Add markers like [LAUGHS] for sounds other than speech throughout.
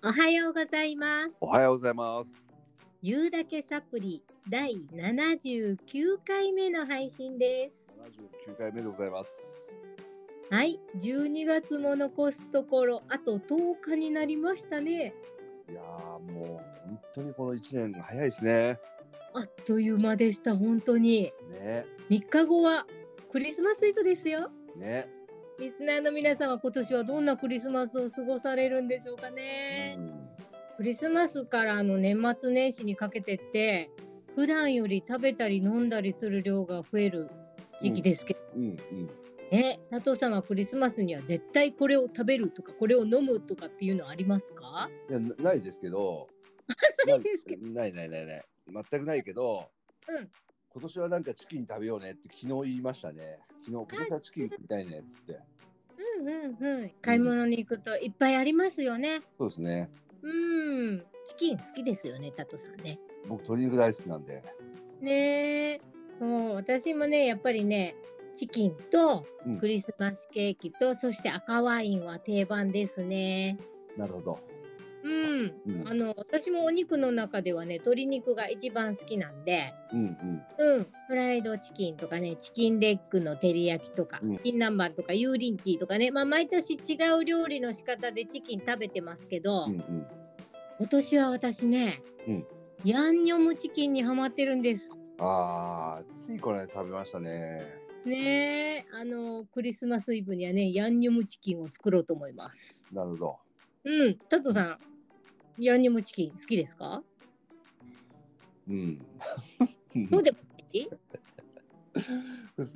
おはようございます。おはようございます。ゆうだけサプリ第79回目の配信です。79回目でございます。はい、12月も残すところあと10日になりましたね。いやーもう本当にこの1年早いですね。あっという間でした本当に。ね。3日後はクリスマスイブですよ。ね。リスナーの皆さんは今年はどんなクリスマスを過ごされるんでしょうかね。うんクリスマスからの年末年始にかけてって普段より食べたり飲んだりする量が増える時期ですけど、うんうん。ね佐藤さんはクリスマスには絶対これを食べるとかこれを飲むとかっていうのありますか？いやな [LAUGHS] ないですけど。ないですけど。ないないないない。全くないけど。うん今年はなんかチキン食べようねって昨日言いましたね。昨日今年はチキン食いたいねっつって。うんうんうん買い物に行くといっぱいありますよねそうですね。うんチキン好きですよね佐藤さんね僕鶏肉大好きなんで。ねえそう私もねやっぱりねチキンとうんクリスマスケーキと、そして赤ワインは定番ですねなるほど。うん。うん。あの私もお肉の中ではね鶏肉が一番好きなんで。うんうん。うん。フライドチキンとかねチキンレッグの照り焼きとか、うん。チキン南蛮とか油淋鶏とかね。まあ毎年違う料理の仕方でチキン食べてますけど、うんうん。今年は私ね、うん。ヤンニョムチキンにハマってるんです。ああ、ついこれ食べましたね。ねえあのクリスマスイブにはねヤンニョムチキンを作ろうと思います。なるほど。うん。タトさんヤンニョムチキン好きですか？うん。そうでもいい？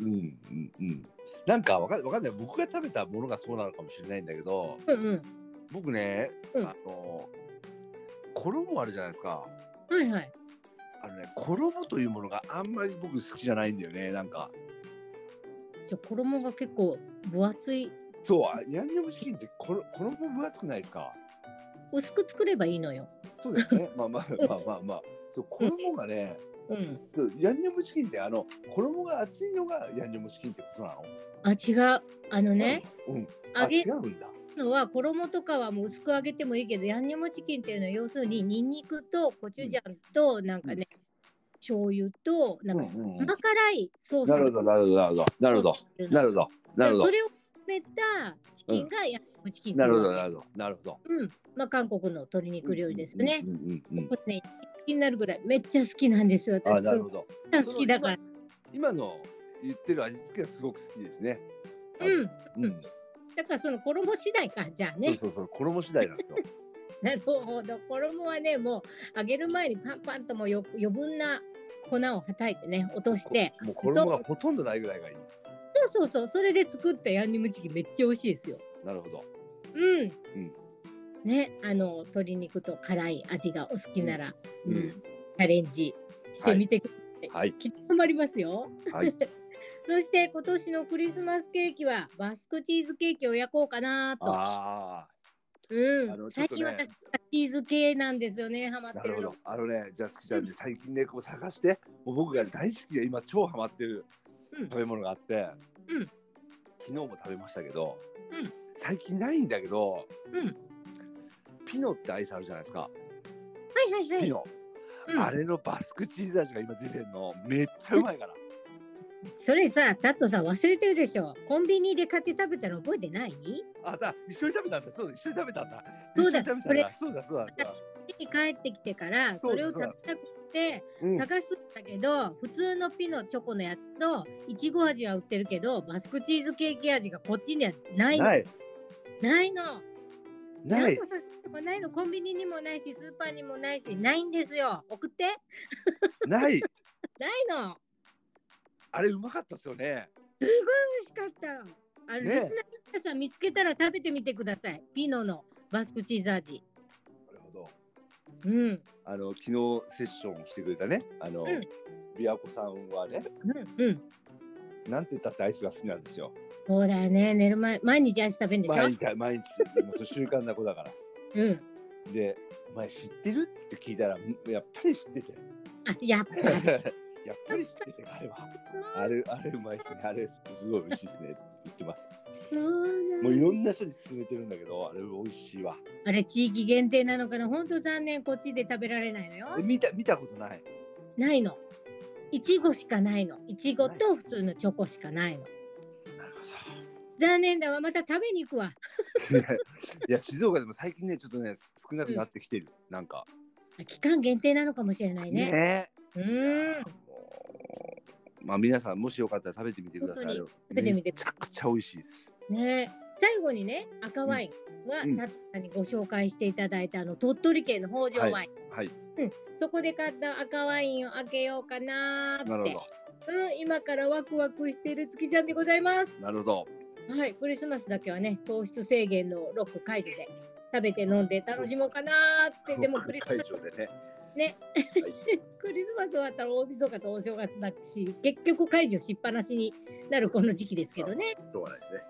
うんうんうん。なんかわかかんない。僕が食べたものがそうなのかもしれないんだけど、うんうん僕ね、うんあの衣あるじゃないですか。はいはいあのね、衣というものがあんまり僕好きじゃないんだよね。なんか。じゃあ衣が結構分厚いそう、あヤンニョムチキンって衣分厚くないですか？薄く作ればいいのよそうですね。まあまあまあ [LAUGHS] まあまあ。そう衣がね、うんヤンニョムチキンってあの衣が厚いのがヤンニョムチキンってことなの？あ違うあのね。うん。揚げあ違うんだ。のは衣とかはもう薄く揚げてもいいけどヤンニョムチキンっていうのは要するにニンニクとコチュジャンとなんかね、醤油となんかうんうんうん甘辛いソースなるほどなるほどなるほどなるほどなるほどなるほどそれを詰めたチキンがヤンニョムチキンないるほどなるほどなるほど。うんまあ韓国の鶏肉料理ですよね、うんうんうんうんこれね好きになるぐらいめっちゃ好きなんですよあ私そなるほど。好きだから今の言ってる味付けはすごく好きですね。うんうん。だからその衣次第かじゃあねそうそうそう衣次第なんですよ。[LAUGHS] なるほど衣はねもう揚げる前にパンパンともうよ余分な粉をはたいてね落としてもう衣がほとんどないぐらいがいい。そうそうそうそれで作ったヤンニョムチキンめっちゃ美味しいですよなるほど。うん、うん。ねあの鶏肉と辛い味がお好きなら、ううん。ん。チャレンジしてみてください、はい。きっとハマりますよ。はい。[LAUGHS] そして今年のクリスマスケーキはバスクチーズケーキを焼こうかなと。あうん、あのちょっとね。最近私チーズ系なんですよねハマあってるの。なるほど。あのねじゃあ好きちゃんで最近ねこう探してもう僕が大好きで今超ハマってるうん。食べ物があって、うん。昨日も食べましたけど、うん最近ないんだけどうん。ピノってアイスあるじゃないですか。はいはいはい。ピノ、うん。あれのバスクチーズ味が今出てるのめっちゃうまいから。それさタットさん忘れてるでしょ。コンビニで買って食べたの覚えてない？あだ一緒に食べたんだ。そうだ一緒に食べたんだ。そうだ一緒に食べたんだ。そうだそうだそうだ。家に帰ってきてからそれを食べたくてうん。探すんだけど、普通のピノチョコのやつといちご味は売ってるけどバスクチーズケーキ味がこっちにはないの。ないないの。ない。ないの。コンビニにもないしスーパーにもないしないんですよ。送って。ない。[LAUGHS] ないの。あれうまかったですよね。すごい美味しかった。あの、ね。リスナーさん見つけたら食べてみてください。ピノのバスクチーズ味。なるほど。うん。あの昨日セッションしてくれたね。あの、うん。琵琶湖さんはね。うんうんなんて言ったってアイスが好きなんですよ。そうだよね。寝る前毎日アイス食べるんでしょ？毎日毎日。もう習慣な子だから。[LAUGHS] うん。で「お前知ってる?」って聞いたらんやっぱり知ってて。あやっぱり。[LAUGHS] やっぱり知っててあれは。あれあれうまいっすね。あれすごい美味しいですねって言ってましもういろんな人に勧めてるんだけど、あれ美味しいわ。あれ地域限定なのかな？本当残念。こっちで食べられないのよ。え見た見たことない。ないのいちごしかないの。いちごと普通のチョコしかないの。残念だわ。また食べに行くわ。ほど。いや静岡でも最近ねちょっとね少なくなってきてる。なんか。期間限定なのかもしれないね。ね。うーんまあ皆さんもしよかったら食べてみてください。食べてみて。めちゃくちゃ美味しいです。ね最後にね赤ワインは、うん。タットさんにご紹介していただいたあの鳥取県の北条ワイン、はい。うん、そこで買った赤ワインを開けようかなーって。なるほうん、今からワクワクしている月ちゃんでございます。ど。なるほど。はい。クリスマスだけはね糖質制限のロック解除で食べて飲んで楽しもうかなーって。[LAUGHS] でもクリス会マス場でね。ね [LAUGHS] クリスマス終わったら大晦日とお正月だし結局解除しっぱなしになるこの時期ですけどねしょうがないですね。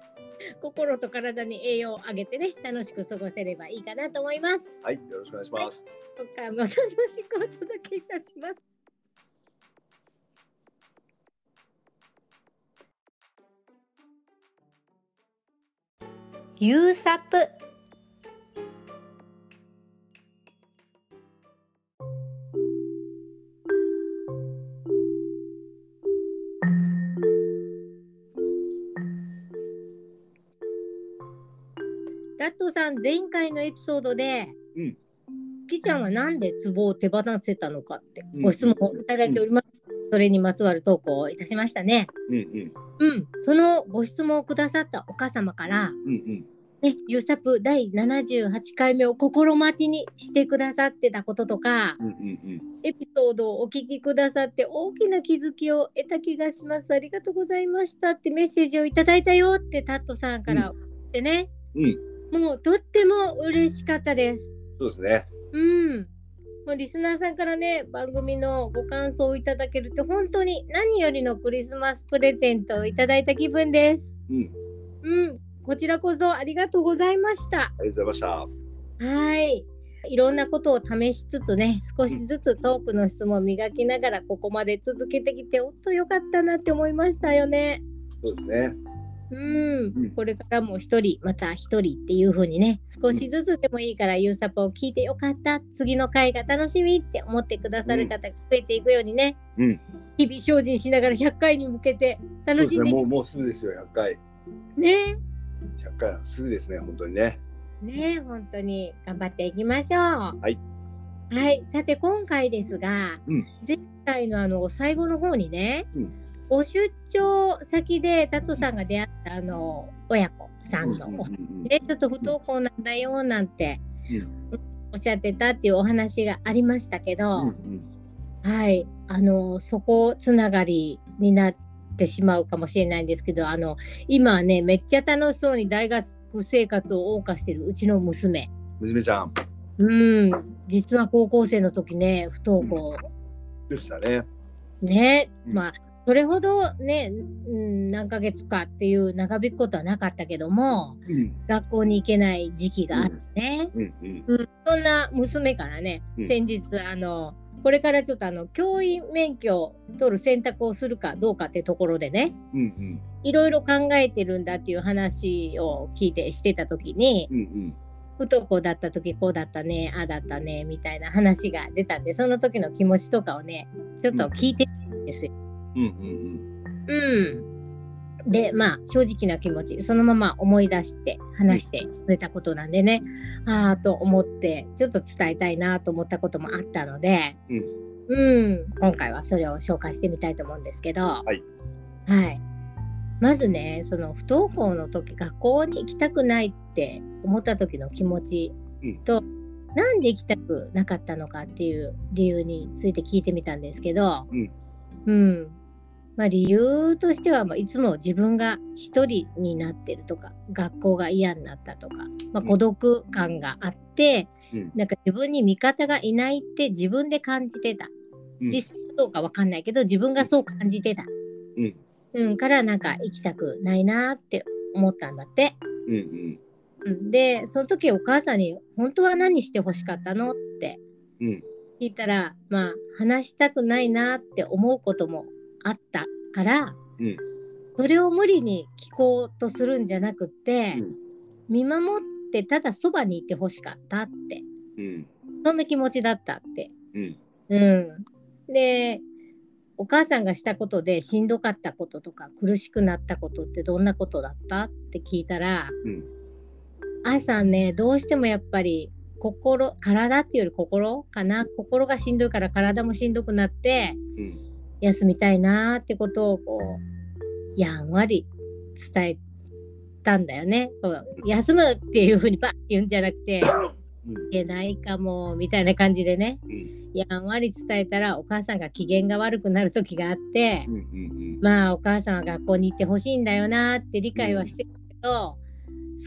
心と体に栄養をあげてね楽しく過ごせればいいかなと思いますはい。よろしくお願いします。今回も楽しくお届けいたしますユーサップさん前回のエピソードで、うんきちゃんはなんで壺を手放せたのかってうんご質問をいただいております。それにまつわる投稿をいたしましたね。うんうんうん、そのご質問をくださったお母様から、うんうん。ね、ユーサップ第78回目を心待ちにしてくださってたこととか、うんうんうん。エピソードをお聞きくださって大きな気づきを得た気がします。ありがとうございましたってメッセージをいただいたよってタットさんからってね、うん。もうとっても嬉しかったです。そうですね。うん。もうリスナーさんからね、番組のご感想をいただけるって本当に何よりのクリスマスプレゼントをいただいた気分です。うん。うん。こちらこそありがとうございました。ありがとうございましはい。いろんなことを試しつつね、少しずつトークの質問を磨きながらここまで続けてきて、ほんとよかったなって思いましたよね。た。そうですね。うん、うんこれからも一人また一人っていう風にね少しずつでもいいからユーサポを聞いてよかった次の回が楽しみって思ってくださる方が増えていくようにね、うん日々精進しながら100回に向けてそうですね。楽しんでもうもうすぐですよ。100回。ね100回はすぐですね。本当にね。ね本当に頑張っていきましょうはいはいさて今回ですが、うん前回のあの最後の方にね、うんご出張先でタトさんが出会ったあの親子さんのおでちょっと不登校なんだよなんて、うん。おっしゃってたっていうお話がありましたけど、はい。あのそこつながりになってしまうかもしれないんですけどあの今はねめっちゃ楽しそうに大学生活を謳歌してるうちの娘。娘ちゃん。うん。実は高校生の時ね不登校でしたね。ね、うん。まあそれほどね、うん、何ヶ月かっていう長引くことはなかったけどもうん。学校に行けない時期があってね、うんうん。うん、そんな娘からね、うん。先日あのこれからちょっとあの教員免許を取る選択をするかどうかってところでねうんいろいろ考えてるんだっていう話を聞いてしてた時にうんうん。不登校だった時こうだったねああだったねみたいな話が出たんでその時の気持ちとかをねちょっと聞いてみたんですよ。うんうんうん、でまあ正直な気持ちそのまま思い出して話してくれたことなんでね、ああと思ってちょっと伝えたいなと思ったこともあったので、うん。うん今回はそれを紹介してみたいと思うんですけど、はい。はい。まずねその不登校の時学校に行きたくないって思った時の気持ちと、なんで行きたくなかったのかっていう理由について聞いてみたんですけど、うん。うんまあ、理由としては、まあ、いつも自分が一人になってるとか学校が嫌になったとか、まあ、うん。孤独感があって、うん。なんか自分に味方がいないって自分で感じてた、うん。実際どうかわかんないけど自分がそう感じてた、うん。うん、からなんか行きたくないなって思ったんだって。うんうん。うん、でその時お母さんに「本当は何してほしかったの?」ってうん。聞いたらまあ話したくないなって思うこともあったから、うん。それを無理に聞こうとするんじゃなくて、うん。見守ってただそばにいてほしかったって。うん。そんな気持ちだったって。うん。うん、でお母さんがしたことでしんどかったこととか苦しくなったことってどんなことだったって聞いたらうん。朝ねどうしてもやっぱり心体っていうより心かな。心がしんどいから体もしんどくなってうん休みたいなーってことをこうやんわり伝えたんだよね。そう休むっていうふうにバッて言うんじゃなくてうんいけないかもみたいな感じでねうんやんわり伝えたらお母さんが機嫌が悪くなる時があってうんうんまあお母さんは学校に行ってほしいんだよなって理解はしてるけど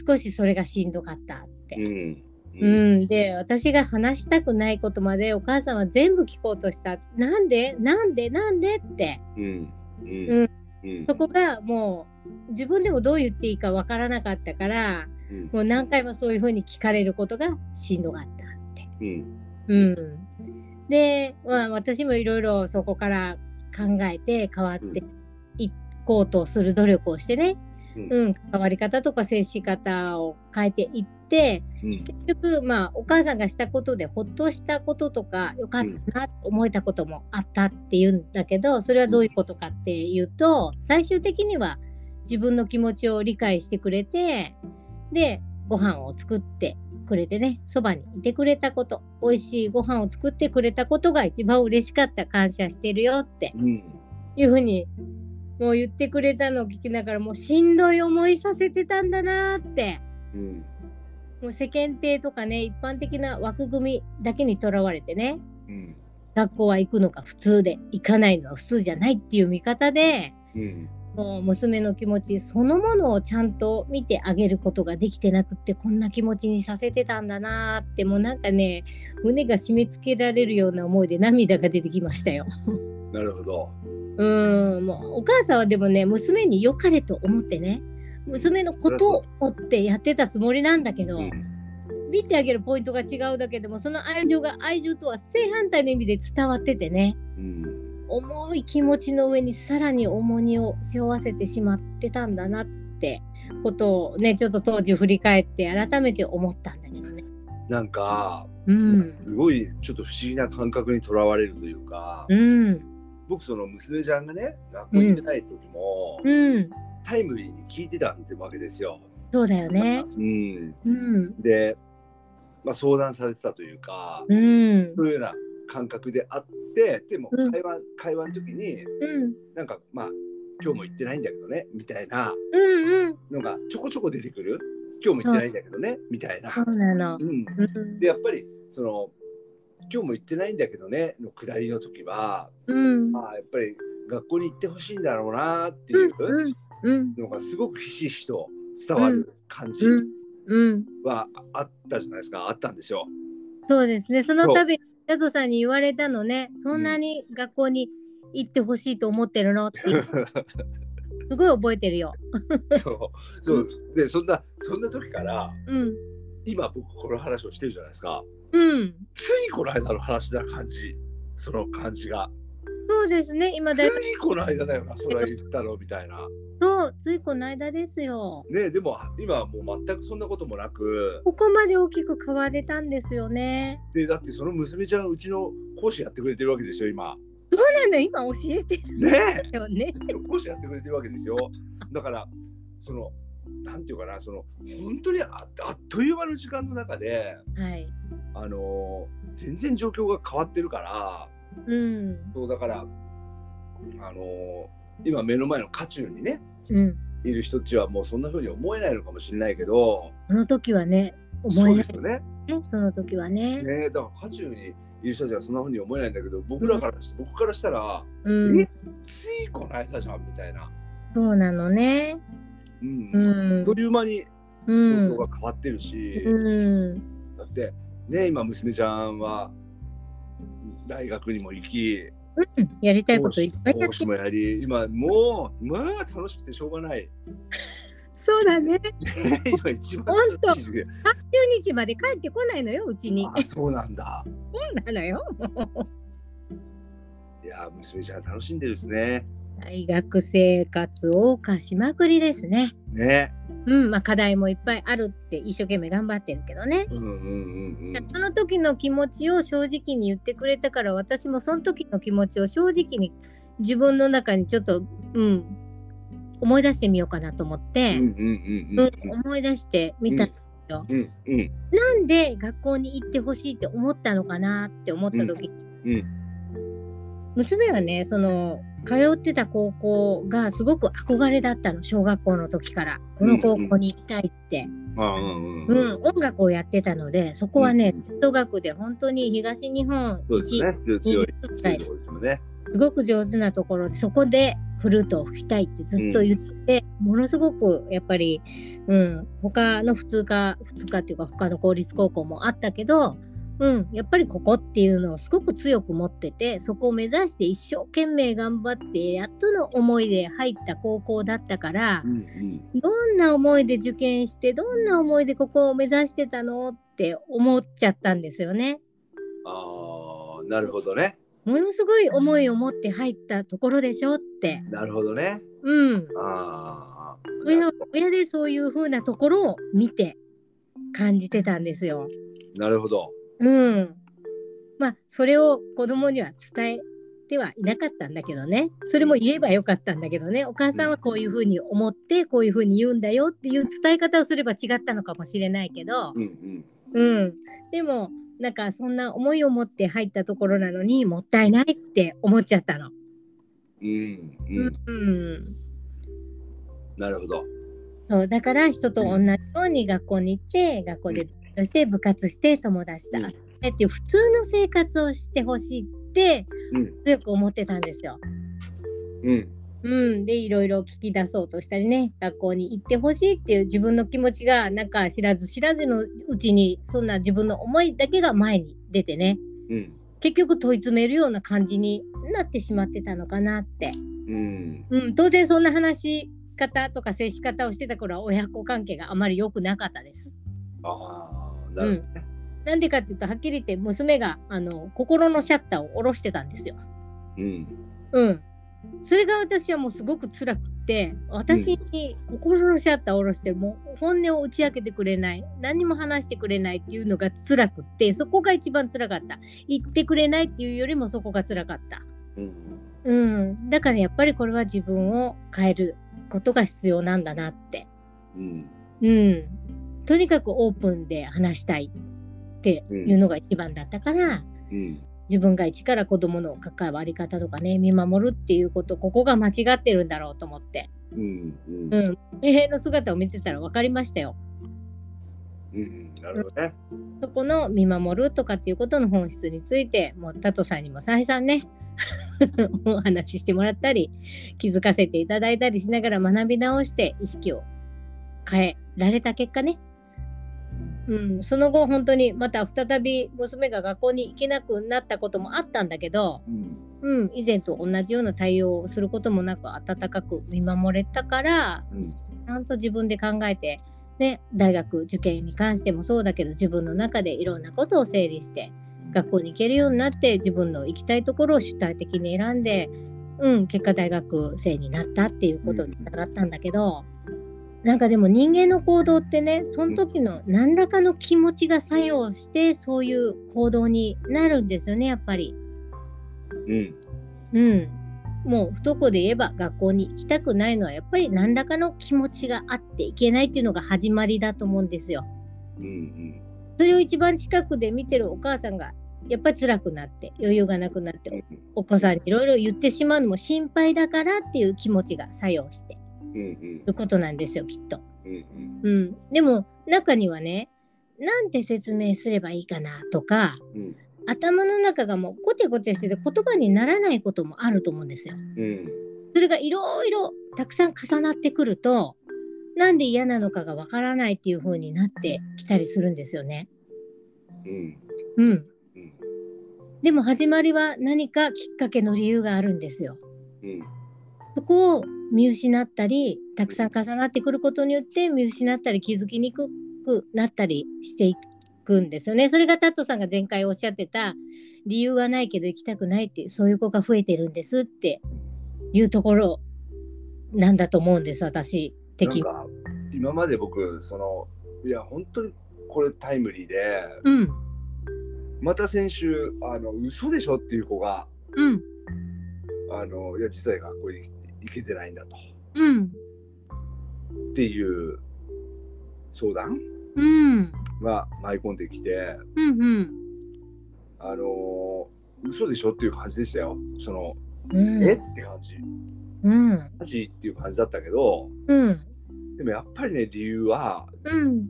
少しそれがしんどかったって。うんうん、で私が話したくないことまでお母さんは全部聞こうとした。なんで？なんで？なんで？って。うん。うん。うん。うん。そこがもう自分でもどう言っていいかわからなかったからうん。もう何回もそういうふうに聞かれることがしんどかったって。うん。うん、で、まあ、私もいろいろそこから考えて変わっていこうとする努力をしてね、うん。うん、関わり方とか接し方を変えていってうん結局まあお母さんがしたことでほっとしたこととかよかったなと思えたこともあったっていうんだけどそれはどういうことかっていうと最終的には自分の気持ちを理解してくれてでご飯を作ってくれてねそばにいてくれたこと美味しいご飯を作ってくれたことが一番嬉しかった感謝してるよってうん。いうふうにもう言ってくれたのを聞きながらもうしんどい思いさせてたんだなーって。うんもう世間体とかね一般的な枠組みだけにとらわれてね。うん。学校は行くのが普通で行かないのは普通じゃないっていう見方でうん。もう娘の気持ちそのものをちゃんと見てあげることができてなくってこんな気持ちにさせてたんだなーってもうなんかね胸が締め付けられるような思いで涙が出てきましたよ。なるほど。うーんもうお母さんはでもね娘に良かれと思ってね娘のことを思ってやってたつもりなんだけど、うん。見てあげるポイントが違うだけでもその愛情が愛情とは正反対の意味で伝わっててねうん。重い気持ちの上にさらに重荷を背負わせてしまってたんだなってことをねちょっと当時振り返って改めて思ったんだけどね。なんかうん、すごいちょっと不思議な感覚にとらわれるというかうん、僕その娘ちゃんがね学校に行ってない時もうん、タイムリーに聞いてたってわけですよ。そうだよね。うん、うん、で、まあ、相談されてたというか、うん、そういうような感覚であってでもうん。会話,、会話の時にうん、なんかまあ今日も行ってないんだけどねみたいなうん、うん、のがちょこちょこ出てくる。今日も行ってないんだけどね、みたいな。そうなの。うん、うん。でやっぱりその今日も行ってないんだけどねの下りの時は、うん、まあ、やっぱり学校に行ってほしいんだろうなってう、いうのがすごくひしひしと伝わる感じ。はあったじゃないですか。あったんですよ。そうですね。その度に、ヤゾさんに言われたのね、そんなに学校に行ってほしいと思ってるのって、[LAUGHS] すごい覚えてるよ。そう。そう。でそんなそんな時からうん、今僕この話をしてるじゃないですか。うん。ついこの間の話な感じ。その感じが。そうですね。今つだいいこの間だよな。それは言ったのみたいな。そう、ついこの間ですよ。ねでも今はもう全くそんなこともなく。ここまで大きく変われたんですよね。でだってその娘ちゃんうちの講師やってくれてるわけですよ今。そうなの、今教えてるねえ。よね。講師やってくれてるわけですよ。だからそのなんていうかなその本当にああっという間の時間の中ではい。あのー全然状況が変わってるからうん。そうだからあのー今目の前の渦中にねうん。いる人たちはもうそんな風に思えないのかもしれないけどその時はね、思そえないうですよねね。その時はね。ねだから渦中にいる人たちはそんな風に思えないんだけど僕らからし僕からしたら、うんえ？ついこの間じゃんみたいな、そうなのね。うんうんいう間にう状ん況。が変わってるし、うん。だってね今娘ちゃんは大学にも行きうんやりたい講こといっ師ぱいやもやり今もうまあ楽しくてしょうがないそうだね。[LAUGHS] 今一番ほんと楽しい時期30日まで帰ってこないのよ、うちに。あそうなんだ [LAUGHS] そうなのよ。いや娘ちゃん楽しんでるですね大学生活を謳歌しまくりですね。ね。うんまあ、課題もいっぱいあるって一生懸命頑張ってるけどね。うんうんうんうん。その時の気持ちを正直に言ってくれたから私もその時の気持ちを正直に自分の中にちょっと、うん、思い出してみようかなと思って、うんうんうんうんうん思い出してみたんですよ。うんうんなんで学校に行ってほしいって思ったのかなって思った時、うん娘はねその通ってた高校がすごく憧れだったの小学校の時からこの高校に行きたいって、うんううんん音楽をやってたのでそこはねうん吹奏楽で本当に東日本一、すね。強い強い20強いところですよね。すごく上手なところでそこでフルートを吹きたいってずっと言ってて、ものすごくやっぱり、うん、他の普通科普通科っていうか他の公立高校もあったけど、うん、やっぱりここっていうのをすごく強く持っててそこを目指して一生懸命頑張ってやっとの思いで入った高校だったからう、んうんどんな思いで受験してどんな思いでここを目指してたのって思っちゃったんですよね。ああなるほどね。ものすごい思いを持って入ったところでしょって。なるほどね。うん。ああ。親親でそういう風なところを見て感じてたんですよ。なるほど。うん。まあそれを子供には伝えてはいなかったんだけどね。それも言えばよかったんだけどね。お母さんはこういう風に思ってこういう風に言うんだよっていう伝え方をすれば違ったのかもしれないけど、うんうん。うん。でもなんかそんな思いを持って入ったところなのにもったいないって思っちゃったの。うんうん。うん。なるほど。そうだから人と同じように学校に行って学校で勉強して部活して友達と遊んでっていう普通の生活をしてほしいってうん。強く思ってたんですよ。うん。うん、でいろいろ聞き出そうとしたりね学校に行ってほしいっていう自分の気持ちがなんか知らず知らずのうちにそんな自分の思いだけが前に出てねうん。結局問い詰めるような感じになってしまってたのかなって。うん。うん、当然そんな話し方とか接し方をしてた頃は親子関係があまり良くなかったです。ああなるほどね。なんでかっていうとはっきり言って娘があの心のシャッターを下ろしてたんですよ。うんうん。それが私はもうすごく辛くって私に心のシャッターを下ろしてもう本音を打ち明けてくれない何も話してくれないっていうのが辛くってそこが一番辛かった言ってくれないっていうよりもそこが辛かった。うんうん。だからやっぱりこれは自分を変えることが必要なんだなって。うんうん。とにかくオープンで話したいっていうのが一番だったから、うん自分が一から子供の関わり方とかね見守るっていうことここが間違ってるんだろうと思って。うんうん。うん。の姿を見てたら分かりましたよ。うんなるほどね。そこの見守るとかっていうことの本質についてもうタトさんにも再三ね [LAUGHS] お話ししてもらったり気づかせていただいたりしながら学び直して意識を変えられた結果ねうん、その後本当にまた再び娘が学校に行けなくなったこともあったんだけど、うん。うん、以前と同じような対応をすることもなく温かく見守れたからうん。ちゃんと自分で考えて、ね、大学受験に関してもそうだけど自分の中でいろんなことを整理して学校に行けるようになって自分の行きたいところを主体的に選んで、うん、結果大学生になったっていうことにつながったんだけど、なんかでも人間の行動ってねその時の何らかの気持ちが作用してそういう行動になるんですよねやっぱり。うん。うん、もう不登校で言えば学校に行きたくないのはやっぱり何らかの気持ちがあっていけないっていうのが始まりだと思うんですよ。うんそれを一番近くで見てるお母さんがやっぱり辛くなって余裕がなくなってお子さんにいろいろ言ってしまうのも心配だからっていう気持ちが作用してうんうんいることなんですよきっと。うんうん、でも中にはねなんて説明すればいいかなとかうん頭の中がもうごちゃごちゃしてて言葉にならないこともあると思うんですよ。うんそれがいろいろたくさん重なってくるとなんで嫌なのかがわからないっていう風になってきたりするんですよね。うんうん。うんでも始まりは何かきっかけの理由があるんですよ。うんそこを見失ったりたくさん重なってくることによって見失ったり気づきにくくなったりしていくんですよね。それがタットさんが前回おっしゃってた理由はないけど行きたくないっていうそういう子が増えてるんですっていうところなんだと思うんです私的に。今まで僕そのいや本当にこれタイムリーで、うん、また先週あの嘘でしょっていう子が、うん、あのいや実は学校に行けてないんだと、うん、っていう相談、うん、が舞い込んできて、うんうん、あの嘘でしょっていう感じでしたよ。その、うん、えって感じ、うん、マジっていう感じだったけど、うん、でもやっぱりね理由は、うん、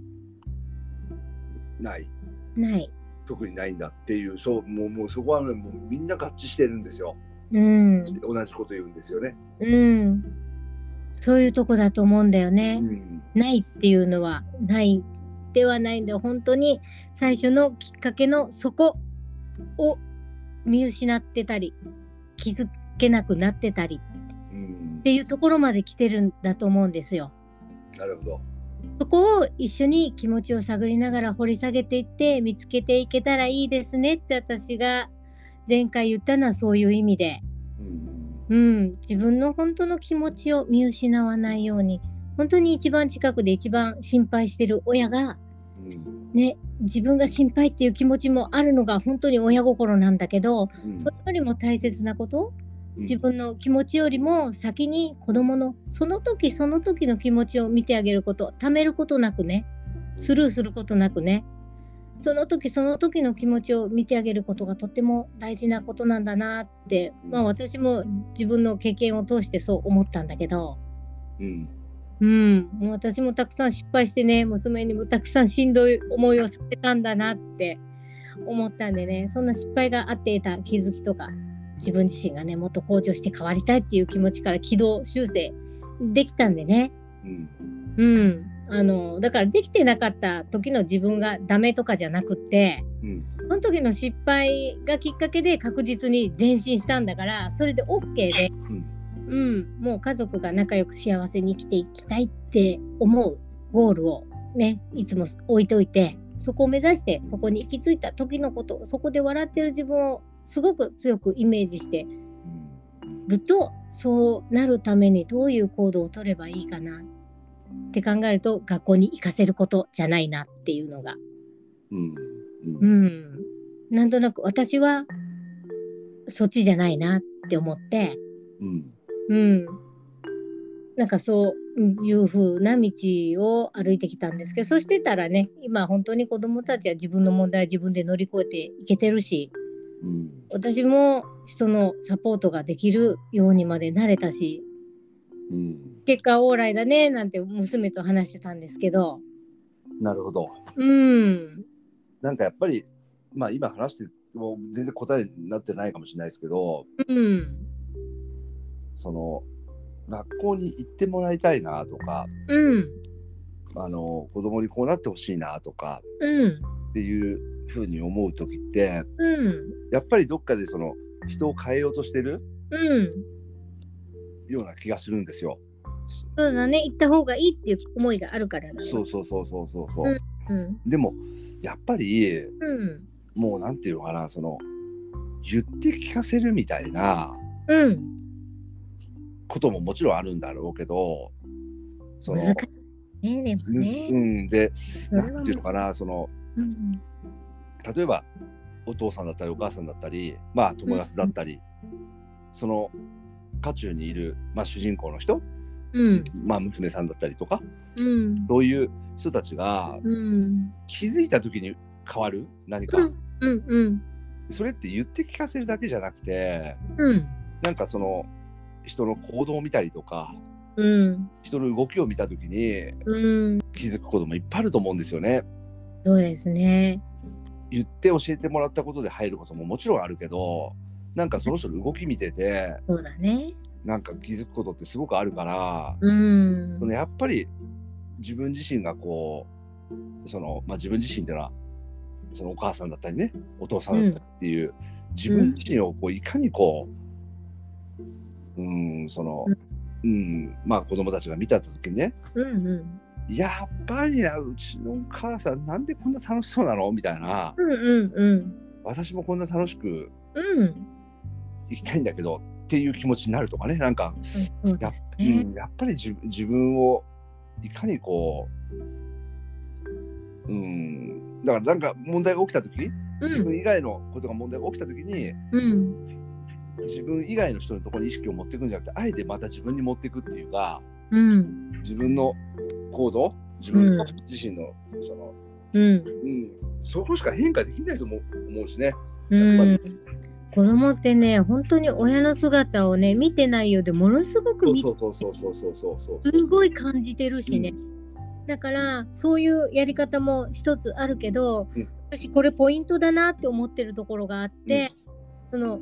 ない。ない。特にないんだっていうそうもうもうそこは、ね、もうみんな合致してるんですよ、うん、同じこと言うんですよね。うんそういうとこだと思うんだよね。うん、ないっていうのはないではないんで本当に最初のきっかけのそこを見失ってたり気づけなくなってたりっていうところまで来てるんだと思うんですよ。なるほど。そこを一緒に気持ちを探りながら掘り下げていって見つけていけたらいいですねって私が前回言ったのはそういう意味で、うん、うん、自分の本当の気持ちを見失わないように。本当に一番近くで一番心配してる親がね、自分が心配っていう気持ちもあるのが本当に親心なんだけど、うん、それよりも大切なこと自分の気持ちよりも先に子供のその時その時の気持ちを見てあげること。貯めることなくね。スルーすることなくねその時その時の気持ちを見てあげることがとっても大事なことなんだなって、まあ、私も自分の経験を通してそう思ったんだけど、うん、うん、もう私もたくさん失敗してね娘にもたくさんしんどい思いをさせたんだなって思ったんでねそんな失敗があっていた気づきとか自分自身がねもっと向上して変わりたいっていう気持ちから軌道修正できたんでね、うん、うん、あのだからできてなかった時の自分がダメとかじゃなくって、うん、その時の失敗がきっかけで確実に前進したんだからそれで OK で。うんうん、もう家族が仲良く幸せに生きていきたいって思うゴールをねいつも置いといてそこを目指してそこに行き着いた時のことそこで笑ってる自分をすごく強くイメージしてるとそうなるためにどういう行動をとればいいかなって考えると学校に行かせることじゃないなっていうのが、うん、うん、なんとなく私はそっちじゃないなって思って、うん。うん。なんかそういう風な道を歩いてきたんですけど、そしてたらね、今本当に子供たちは自分の問題自分で乗り越えていけてるし、うん、私も人のサポートができるようにまでなれたし、うん、結果オーライだねなんて娘と話してたんですけど。なるほど。うん。なんかやっぱり、まあ今話しても全然答えになってないかもしれないですけど、うん。その学校に行ってもらいたいなとか、うん、あの子供にこうなってほしいなとか、うん、っていうふうに思う時って、うん、やっぱりどっかでその人を変えようとしてる、うん、ような気がするんですよ。そうだね。行った方がいいっていう思いがあるからね。そうそうそうそうそうそう。うん、でもやっぱり、うん、もうなんていうのかなその言って聞かせるみたいな、うん、ことももちろんあるんだろうけどその、ねね、うん。でなんていうのかなその、うん、例えばお父さんだったりお母さんだったりまあ友達だったり、うん、その渦中にいる、まあ、主人公の人、うん、まあ娘さんだったりとか、うん、そういう人たちが、うん、気づいた時に変わる？何か、うんうん、それって言って聞かせるだけじゃなくて、うん、なんかその人の行動を見たりとか、うん、人の動きを見た時に、うん、気づくこともいっぱいあると思うんですよね。そうですね。言って教えてもらったことで入ることももちろんあるけどなんかその人の動き見ててそうだね。なんか気づくことってすごくあるから、うん、そのやっぱり自分自身がこうその、まあ、自分自身っていうのはそのお母さんだったりねお父さんだったりっていう、うん、自分自身をこういかにこううんその、うん、まあ子供たちが見た時にね、うんうん、やっぱりなうちのお母さんなんでこんな楽しそうなの？みたいな、うんうんうん、私もこんな楽しく行きたいんだけどっていう気持ちになるとかねなんか、やっぱり自自分をいかにこううんだからなんか問題が起きた時、自分以外のことが問題が起きた時に、うん。自分以外の人のところに意識を持っていくんじゃなくてあえてまた自分に持っていくっていうかうん。自分の行動自分の自身のその、うん。うん、そこしか変化できないと思う思うしね。うん子供ってね本当に親の姿をね見てないようでものすごく見そうそうそうそうそうそうそう。すごい感じてるしね、だからそういうやり方も一つあるけど、うん。私これポイントだなって思ってるところがあって、その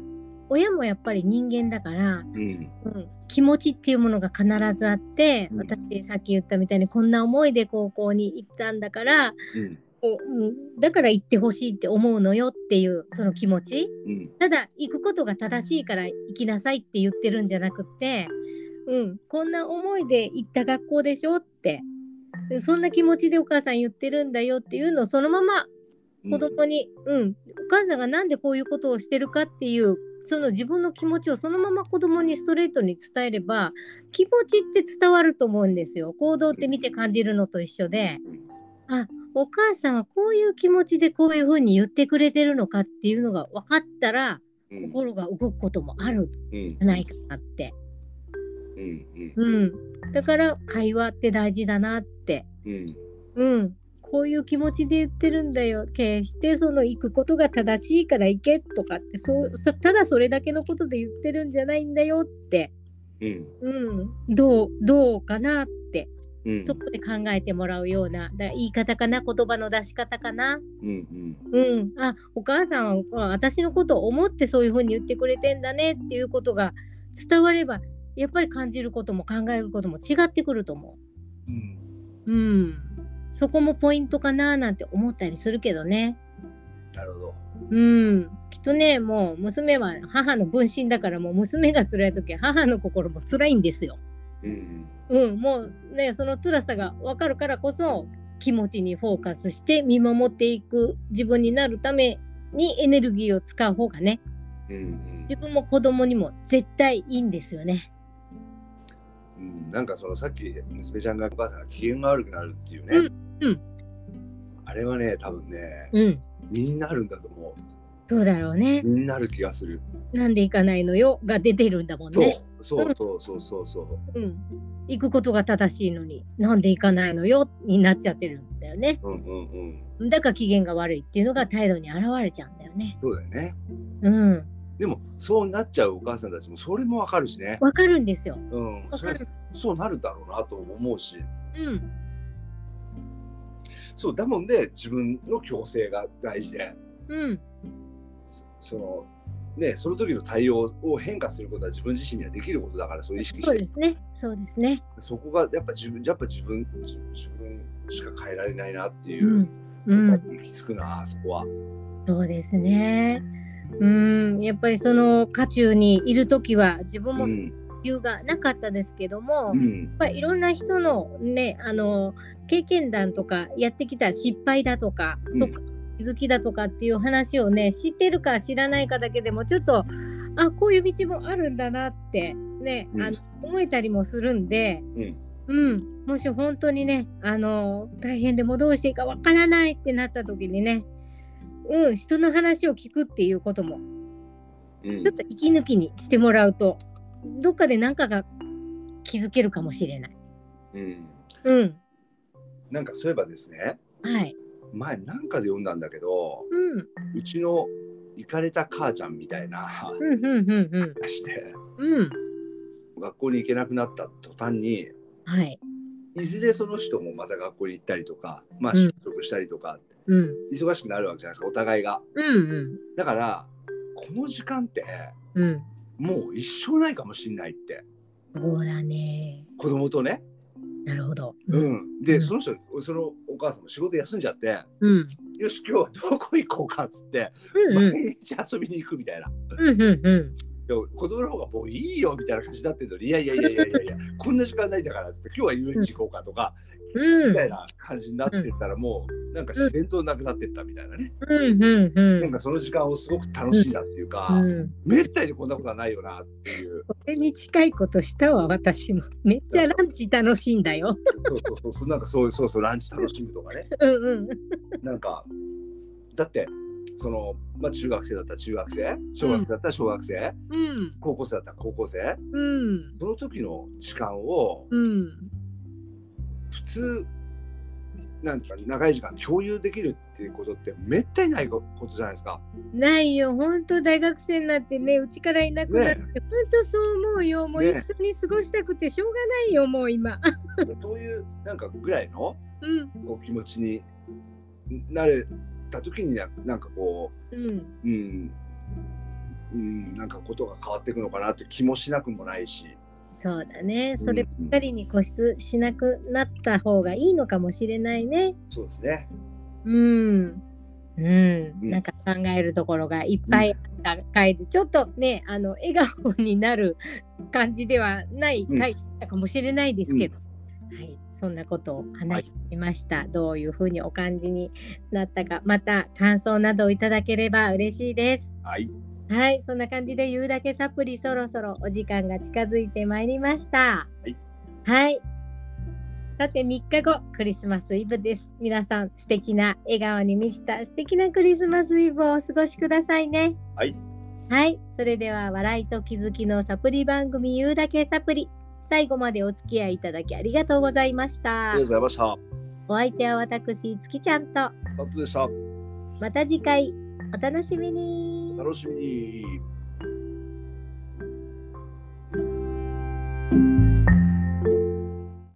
親もやっぱり人間だから、うん。うん、気持ちっていうものが必ずあって、うん。私さっき言ったみたいにこんな思いで高校に行ったんだからうんこううん、だから行ってほしいって思うのよっていうその気持ち。うん。ただ行くことが正しいから行きなさいって言ってるんじゃなくって、うん、こんな思いで行った学校でしょってでそんな気持ちでお母さん言ってるんだよっていうのをそのまま子供に、うんお母さんがなんでこういうことをしてるかっていうその自分の気持ちをそのまま子供にストレートに伝えれば気持ちって伝わると思うんですよ。行動って見て感じるのと一緒で。あお母さんはこういう気持ちでこういうふうに言ってくれてるのかっていうのが分かったらうん。心が動くこともあるじゃないかなって、うんうん。うん、だから会話って大事だなって、うん。うん、こういう気持ちで言ってるんだよ。決してその行くことが正しいから行けとかってそうそただそれだけのことで言ってるんじゃないんだよって、うん。うん、どうどうかなって。うんそこで考えてもらうようなだ言い方かな言葉の出し方かな。うんうん、あお母さんは私のことを思ってそういうふうに言ってくれてんだねっていうことが伝わればやっぱり感じることも考えることも違ってくると思う。ん。う。うん、そこもポイントかななんて思ったりするけどね。なるほど。うん、きっとねもう娘は母の分身だからもう娘が辛い時は母の心も辛いんですよ。うんうん、もうねその辛さが分かるからこそ気持ちにフォーカスして見守っていく自分になるためにエネルギーを使う方がねうん自分も子供にも絶対いいんですよね。うんなんかそのさっき娘ちゃんがお母さんが機嫌が悪くなるっていうね、うんうん。あれはね多分ねうん、みんなあるんだと思そうだろうね。う。みんなある気がする、なんで行かないのよが出てるんだもんそう。ね。そうそうそうそうそう。うん、行くことが正しいのになんで行かないのよになっちゃってるんだよね。うんうんうん。だから機嫌が悪いっていうのが態度に現れちゃうんだよね。そうだよね。うん、でもそうなっちゃうお母さんたちもそれもわかるしね。わかるんですよ。うん。それ。そうなるだろうなと思うし。うん、そうだもんで自分の強制が大事で。うん、そそのねその時の対応を変化することは自分自身にはできることだからそう意識してそうですね。そうですね。そこがやっぱ自分やっぱ自分自自分しか変えられないなっていう、うん、うん。行き着くなそこは。そうですね。うん、やっぱりその渦中にいる時は自分も理由がなかったですけども、やっうんぱりいろんな人のね、あの経験談とかやってきた失敗だとか、うんそっか気づきだとかっていう話をね、知ってるか知らないかだけでもちょっとあこういう道もあるんだなってね、うん。あの思えたりもするんで、うん。うん、もし本当にね、あの大変でもどうしていいかわからないってなった時にね、うん、人の話を聞くっていうこともうん。ちょっと息抜きにしてもらうと、どっかで何かが気づけるかもしれない。うん。うん、なんかそういえばですね。はい。前なんかで読んだんだけどうん、うちの行かれた母ちゃんみたいな話でうん、学校に行けなくなった途端にはい。いずれその人もまた学校に行ったりとか、まあ、うん就職したりとか、うん、忙しくなるわけじゃないですかお互いが。うん、うん、だからこの時間ってうん。もう一生ないかもしんないってそうだね。子供とね。なるほど。ううん、ん、で、うんその人そのお母さんも仕事休んじゃってうん、よし今日はどこ行こうかっつって、毎日遊びに行くみたいな。うん、うん、うん。子供の方がもういいよみたいな感じになってるのにいやいやいやいやいやいやこんな時間ないんだからって今日は遊園地行こうかとか、うん、みたいな感じになってったらもうなんか自然となくなってったみたいなね、うん。うん。うん。なんかその時間をすごく楽しんだっていうか、うん、めったにこんなことはないよなっていう。それに近いことしたわ私も。めっちゃランチ楽しいんだよ。そうそうそうそうなんかそうそうそうランチ楽しむとかね。うん。うん。なんかだってその、まあ、中学生だったら中学生小学生だったら小学生、うん。高校生だったら高校生。うん。その時の時間をうん。普通なんか長い時間共有できるっていうことってめったにないことじゃないですか。ないよ。本当大学生になってねうちからいなくなって、ね。本当そう思うよ。もうね一緒に過ごしたくてしょうがないよもう今。[LAUGHS] そういうなんかぐらいのうん。こう気持ちになれた時にななんかこうん。う、うん、うん、なんかことが変わっていくのかなって気もしなくもないし。そうだね。そればうんっかりに固執しなくなった方がいいのかもしれないね。そうですね。うん。うん、うん。なんか考えるところがいっぱいあった回で、ちょっとねあの笑顔になる感じではない回かもしれないですけど、はい、そんなことを話してみました、どういうふうにお感じになったかまた感想などをいただければ嬉しいです。はい。はい、そんな感じで言うだけサプリそろそろお時間が近づいてまいりました。はい。はい。さて3日後クリスマスイブです。皆さん素敵な笑顔に満ちた素敵なクリスマスイブをお過ごしくださいね。はい。はい。それでは笑いと気づきのサプリ番組言うだけサプリ。最後までお付き合いいただきありがとうございました。ありがとうございました。お相手は私、月ちゃんと。また次回、お楽しみに。楽しみに。